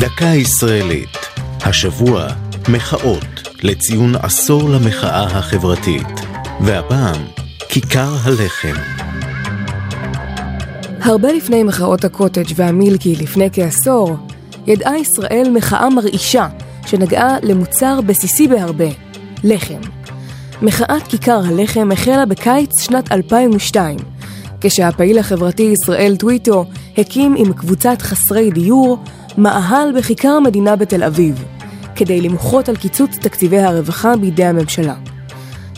דקה ישראלית. השבוע, מחאות לציון עשור למחאה החברתית. והפעם, כיכר הלחם. הרבה לפני מחאות הקוטג' והמילקי לפני כעשור, ידעה ישראל מחאה מרעישה שנגעה למוצר בסיסי בהרבה, לחם. מחאת כיכר הלחם החלה בקיץ שנת 2002, כשהפעיל החברתי ישראל טוויטו הקים עם קבוצת חסרי דיור מאהל בכיכר המדינה בתל אביב, כדי למחות על קיצוץ תקציבי הרווחה בידי הממשלה.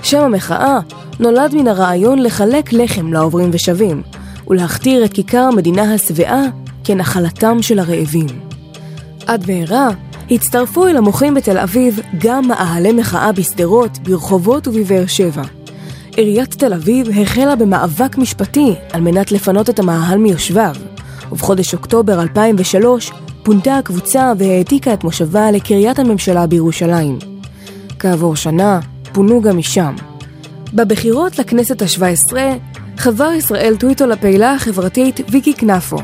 שם המחאה נולד מן הרעיון לחלק לחם לעוברים ושבים, ולהכתיר את כיכר המדינה השבעה כנחלתם של הרעבים. עד מהרה הצטרפו אל המוחים בתל אביב גם מאהלי מחאה בשדרות, ברחובות ובבאר שבע. עיריית תל אביב החלה במאבק משפטי על מנת לפנות את המאהל מיושביו, ובחודש אוקטובר 2003 פונתה הקבוצה והעתיקה את מושבה לקריית הממשלה בירושלים. כעבור שנה פונו גם משם. בבחירות לכנסת השבע עשרה חבר ישראל טוויטו לפעילה החברתית ויקי כנפו,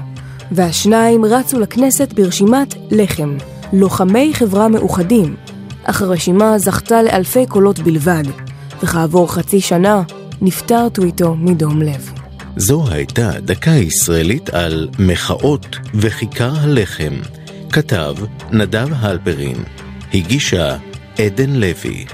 והשניים רצו לכנסת ברשימת לחם, לוחמי חברה מאוחדים, אך הרשימה זכתה לאלפי קולות בלבד, וכעבור חצי שנה נפטר טוויטו מדום לב. זו הייתה דקה ישראלית על מחאות וכיכר הלחם. כתב נדב הלפרין, הגישה עדן לוי.